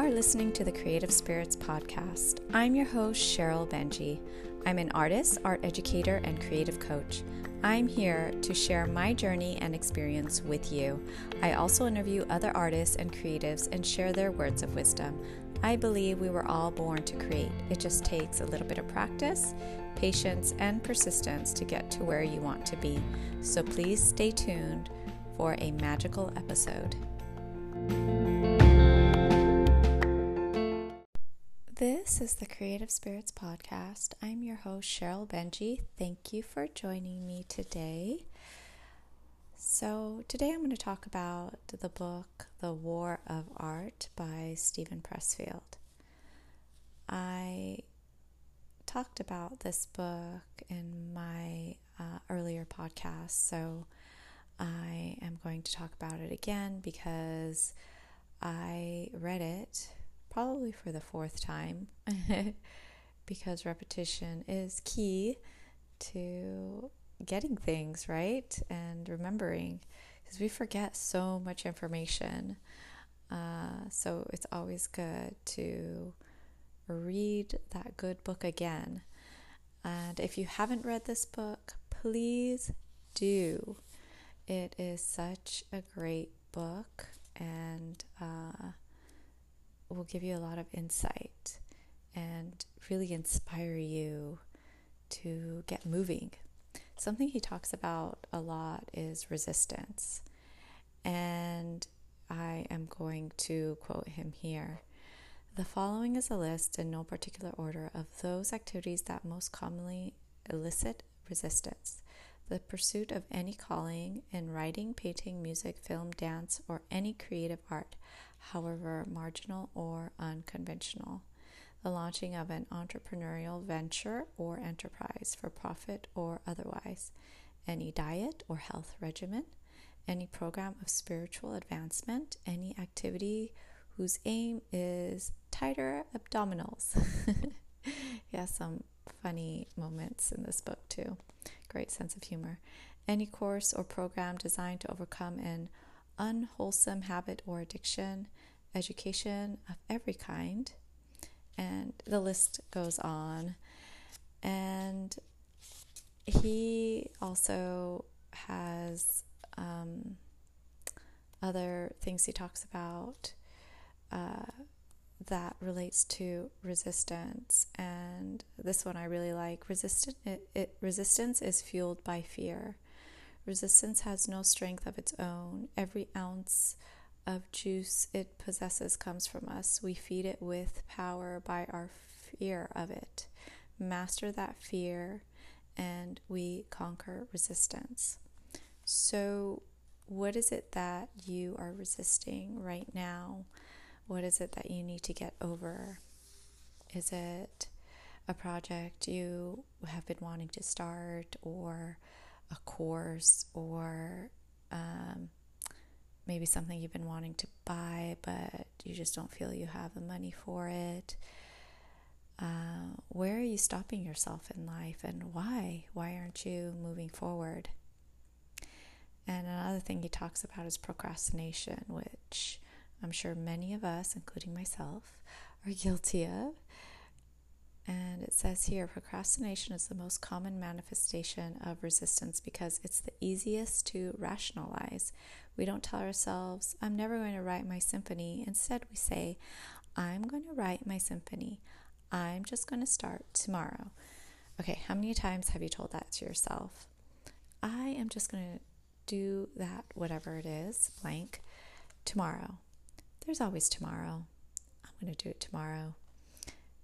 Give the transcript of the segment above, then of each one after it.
are listening to the Creative Spirits Podcast. I'm your host, Sheryl Benjy. I'm an artist, art educator, and creative coach. I'm here to share my journey and experience with you. I also interview other artists and creatives and share their words of wisdom. I believe we were all born to create. It just takes a little bit of practice, patience, and persistence to get to where you want to be. So please stay tuned for a magical episode. This is the Creative Spirits Podcast. I'm your host, Sheryl Benjy. Thank you for joining me today. So, today I'm going to talk about the book The War of Art by Steven Pressfield. I talked about this book in my uh, earlier podcast, so I am going to talk about it again because I read it probably for the fourth time because repetition is key to getting things right and remembering because we forget so much information. Uh, so it's always good to read that good book again. And if you haven't read this book, please do. It is such a great book and uh, will give you a lot of insight and really inspire you to get moving. Something he talks about a lot is resistance. And I am going to quote him here. The following is a list in no particular order of those activities that most commonly elicit resistance. The pursuit of any calling in writing, painting, music, film, dance, or any creative art however marginal or unconventional. The launching of an entrepreneurial venture or enterprise for profit or otherwise. Any diet or health regimen. Any program of spiritual advancement. Any activity whose aim is tighter abdominals. yeah, some funny moments in this book too. Great sense of humor. Any course or program designed to overcome an unwholesome habit or addiction, education of every kind, and the list goes on. And he also has um, other things he talks about uh, that relates to resistance. And this one I really like. Resistant, it, it, resistance is fueled by fear. Resistance has no strength of its own. Every ounce of juice it possesses comes from us. We feed it with power by our fear of it. Master that fear, and we conquer resistance. So, what is it that you are resisting right now? What is it that you need to get over? Is it a project you have been wanting to start or a course or um, maybe something you've been wanting to buy, but you just don't feel you have the money for it. Uh, where are you stopping yourself in life and why? Why aren't you moving forward? And another thing he talks about is procrastination, which I'm sure many of us, including myself, are guilty of. And it says here procrastination is the most common manifestation of resistance because it's the easiest to rationalize. We don't tell ourselves, I'm never going to write my symphony. Instead, we say, I'm going to write my symphony. I'm just going to start tomorrow. Okay, how many times have you told that to yourself? I am just going to do that, whatever it is, blank, tomorrow. There's always tomorrow. I'm going to do it tomorrow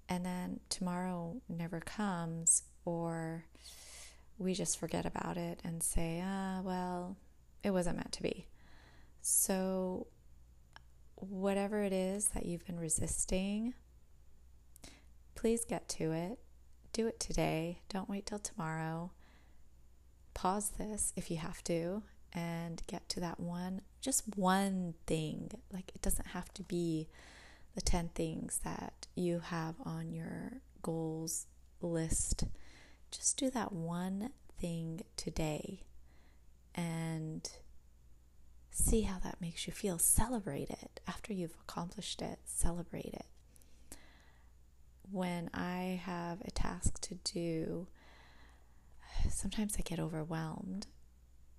and then tomorrow never comes, or we just forget about it and say, ah, well, it wasn't meant to be. So, whatever it is that you've been resisting, please get to it. Do it today. Don't wait till tomorrow. Pause this if you have to and get to that one, just one thing. Like, it doesn't have to be the 10 things that you have on your goals list, just do that one thing today and see how that makes you feel. Celebrate it. After you've accomplished it, celebrate it. When I have a task to do, sometimes I get overwhelmed,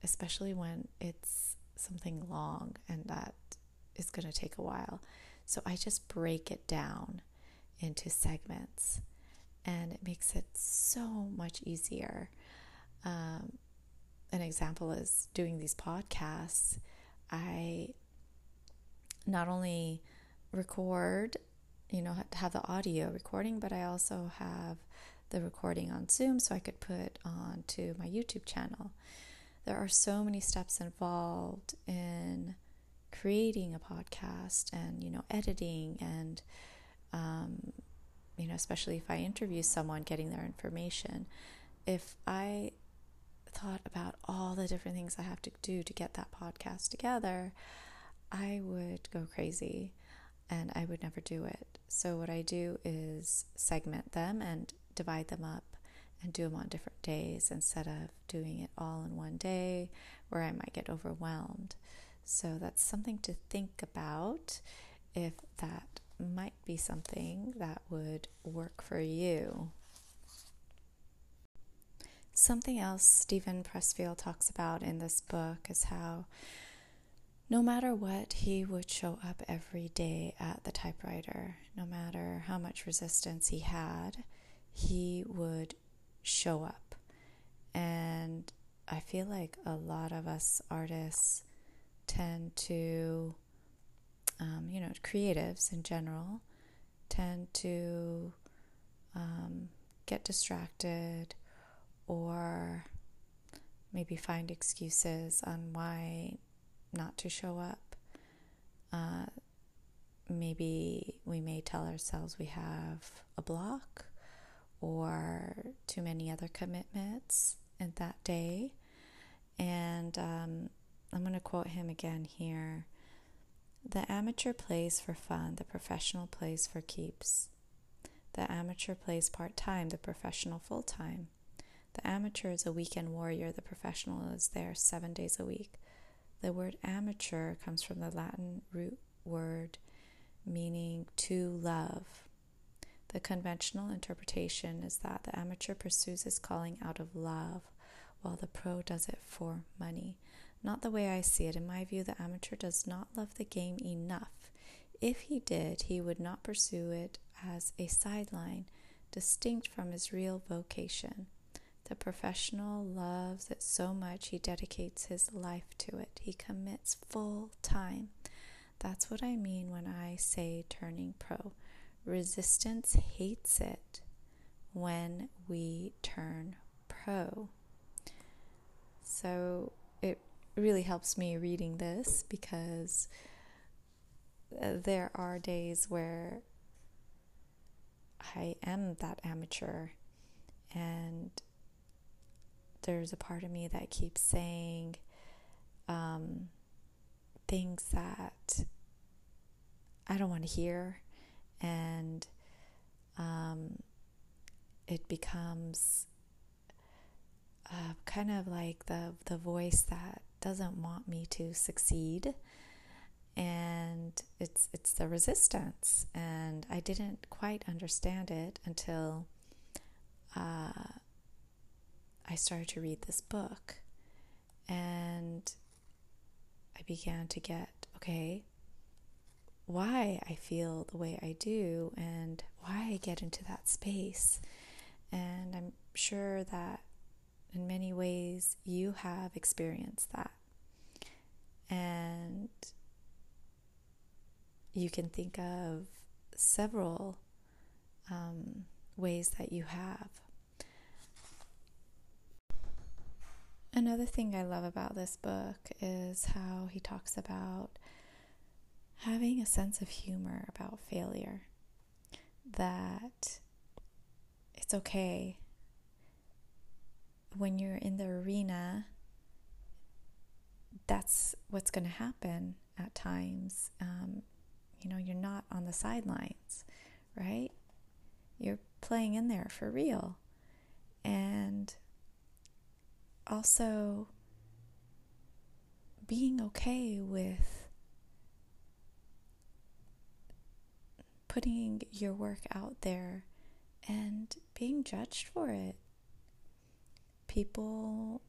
especially when it's something long and that is going to take a while. So I just break it down into segments and it makes it so much easier. Um, an example is doing these podcasts. I not only record, you know, have the audio recording, but I also have the recording on Zoom so I could put on to my YouTube channel. There are so many steps involved in creating a podcast and, you know, editing and, um, you know, especially if I interview someone, getting their information. If I thought about all the different things I have to do to get that podcast together, I would go crazy and I would never do it. So, what I do is segment them and divide them up and do them on different days instead of doing it all in one day where I might get overwhelmed. So, that's something to think about if that might be something that would work for you. Something else Steven Pressfield talks about in this book is how no matter what, he would show up every day at the typewriter. No matter how much resistance he had, he would show up. And I feel like a lot of us artists tend to, um, you know, creatives in general, tend to um, get distracted or maybe find excuses on why not to show up. Uh, maybe we may tell ourselves we have a block or too many other commitments in that day. And um, I'm going to quote him again here. The amateur plays for fun, the professional plays for keeps. The amateur plays part time, the professional full time. The amateur is a weekend warrior, the professional is there seven days a week. The word amateur comes from the Latin root word meaning to love. The conventional interpretation is that the amateur pursues his calling out of love, while the pro does it for money. Not the way I see it. In my view, the amateur does not love the game enough. If he did, he would not pursue it as a sideline, distinct from his real vocation. The professional loves it so much he dedicates his life to it. He commits full time. That's what I mean when I say turning pro. Resistance hates it when we turn pro. So it really helps me reading this because uh, there are days where I am that amateur and there's a part of me that keeps saying um, things that I don't want to hear, and um, it becomes uh, kind of like the the voice that doesn't want me to succeed, and it's it's the resistance, and I didn't quite understand it until. Uh, I started to read this book and I began to get okay, why I feel the way I do and why I get into that space. And I'm sure that in many ways you have experienced that. And you can think of several um, ways that you have. Another thing I love about this book is how he talks about having a sense of humor about failure. That it's okay when you're in the arena, that's what's going to happen at times. Um, you know, you're not on the sidelines, right? You're playing in there for real. And also being okay with putting your work out there and being judged for it. People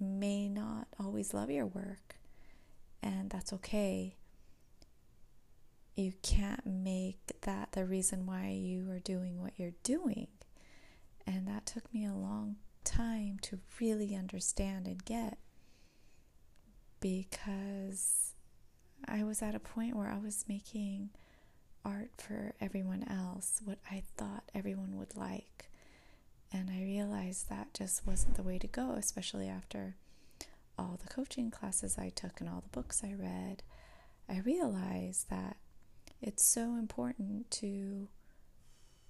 may not always love your work, and that's okay. You can't make that the reason why you are doing what you're doing. And that took me a long time to really understand and get because I was at a point where I was making art for everyone else, what I thought everyone would like. And I realized that just wasn't the way to go, especially after all the coaching classes I took and all the books I read. I realized that it's so important to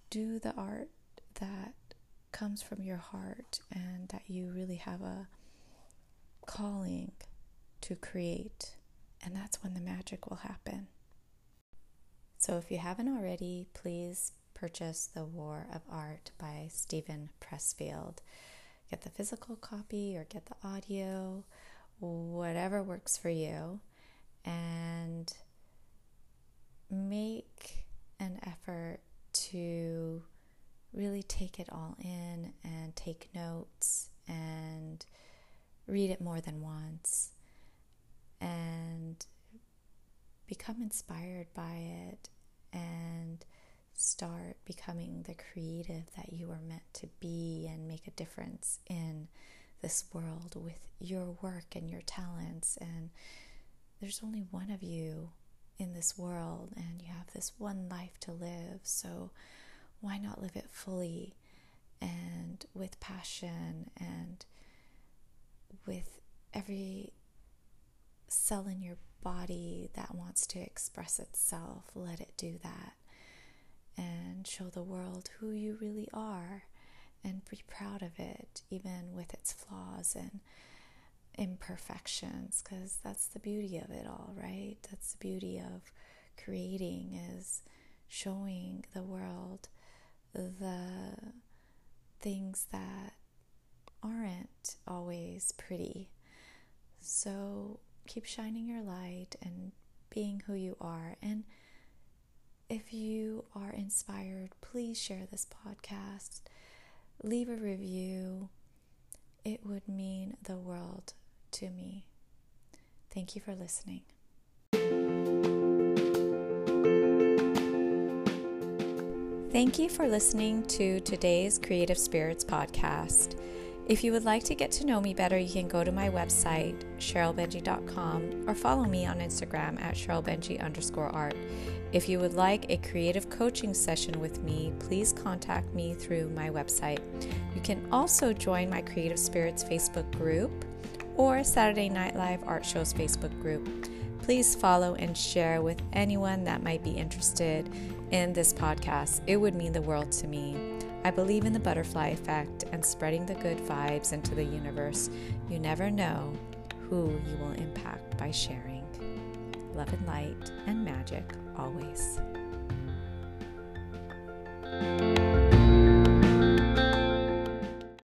do the art that comes from your heart and that you really have a calling to create. And that's when the magic will happen. So if you haven't already, please purchase The War of Art by Steven Pressfield. Get the physical copy or get the audio, whatever works for you, and make an effort to really take it all in and take notes and read it more than once and become inspired by it and start becoming the creative that you are meant to be and make a difference in this world with your work and your talents. And there's only one of you in this world, and you have this one life to live. So, why not live it fully and with passion and with every cell in your body that wants to express itself? Let it do that and show the world who you really are and be proud of it, even with its flaws and imperfections, because that's the beauty of it all, right? That's the beauty of creating is showing the world the things that aren't always pretty. So keep shining your light and being who you are and if you are inspired, please share this podcast, leave a review. It would mean the world to me. Thank you for listening. Thank you for listening to today's Creative Spirits podcast. If you would like to get to know me better, you can go to my website, SherylBenjy.com, or follow me on Instagram at SherylBenjy underscore art. If you would like a creative coaching session with me, please contact me through my website. You can also join my Creative Spirits Facebook group or Saturday Night Live Art Show's Facebook group. Please follow and share with anyone that might be interested in this podcast. It would mean the world to me. I believe in the butterfly effect and spreading the good vibes into the universe. You never know who you will impact by sharing. Love and light and magic always.